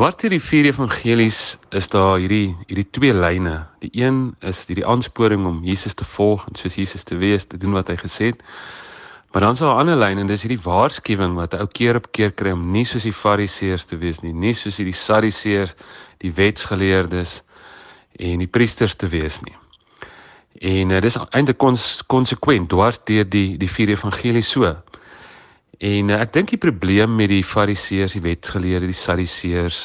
Dwars deur die vier evangelies is daar hierdie hierdie twee lyne. Die een is hierdie aansporing om Jesus te volg en soos Jesus te wees, te doen wat hy gesê het. Maar dan is daar 'n ander lyn en dis hierdie waarskuwing wat ou keer op keer kry om nie soos die fariseërs te wees nie, nie soos hierdie sadiseërs, die wetsgeleerdes en die priesters te wees nie. En uh, dis eintlik konsekwent dwars deur die die vier evangelies so. En uh, ek dink die probleem met die fariseërs, die wetgeleerdes, die sadiseërs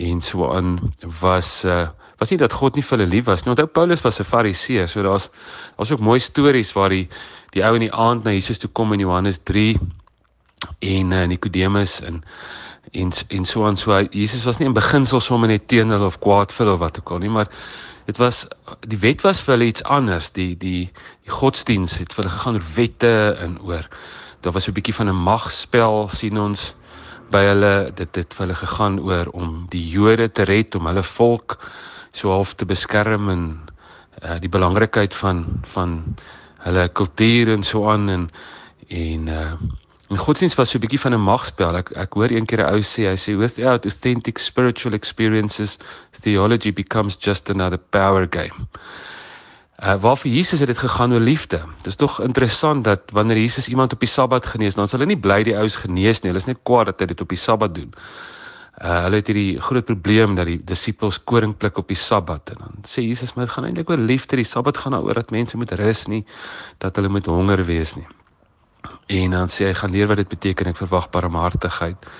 en so aan was uh was nie dat God nie vir hulle lief was nie. Onthou Paulus was 'n fariseer, so daar's daar's ook mooi stories waar die die ou in die aand na Jesus toe kom in Johannes 3 en uh, Nikodemus en en en so aan so Jesus was nie in beginsel sommer net teen hulle of kwaad vir hulle of wat ook al nie, maar dit was die wet was vir hulle iets anders. Die die die godsdiens het vir hulle gegaan oor wette en oor daar was 'n bietjie van 'n magspel sien ons by hulle. Dit het vir hulle gegaan oor om die Jode te red om hulle volk so half te beskerm en uh, die belangrikheid van van hulle kultuur en so aan en en uh en godsdienst was so 'n bietjie van 'n magspel. Ek ek hoor een keer 'n ou sê hy sê without authentic spiritual experiences theology becomes just another power game Uh waarvoor Jesus het dit gegaan oor liefde. Dis tog interessant dat wanneer Jesus iemand op die Sabbat genees, dan is hulle nie bly die ouens genees nie. Hulle is net kwaad dat hy dit op die Sabbat doen. Uh hulle het hierdie groot probleem dat die disippels koring pluk op die Sabbat en dan sê Jesus maar dit gaan eintlik oor liefde. Die Sabbat gaan daaroor dat mense moet rus nie, dat hulle moet honger wees nie. En dan sê hy gaan leer wat dit beteken ek verwag barmhartigheid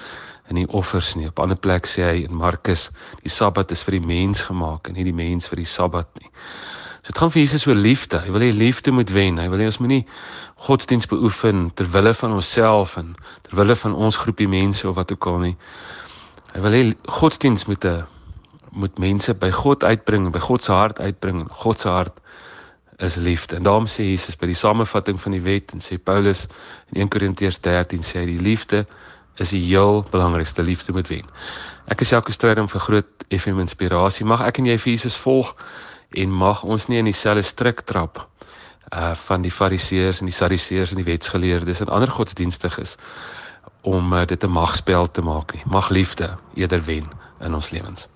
en nie offers nie. Op 'n ander plek sê hy in Markus, die Sabbat is vir die mens gemaak en nie die mens vir die Sabbat nie. So dit gaan vir Jesus oor liefde. Hy wil hê liefde moet wen. Hy wil hê ons moenie godsdiens beoefen ter wille van onsself en ter wille van ons groepie mense of wat ook al nie. Hy wil hê godsdiens moet 'n moet mense by God uitbring, by God se hart uitbring. God se hart is liefde. En daarom sê Jesus by die samevatting van die wet en sê Paulus in 1 Korintiërs 13 sê hy die liefde is die heel belangrikste liefde moet wen. Ek is Jacques Strydom vir groot FM inspirasie. Mag ek en jy vir Jesus volg en mag ons nie in dieselfde struik trap uh van die fariseërs en die sadiseërs en die wetsgeleerdes en ander godsdienstiges om uh, dit 'n magspel te maak nie. Mag liefde eerder wen in ons lewens.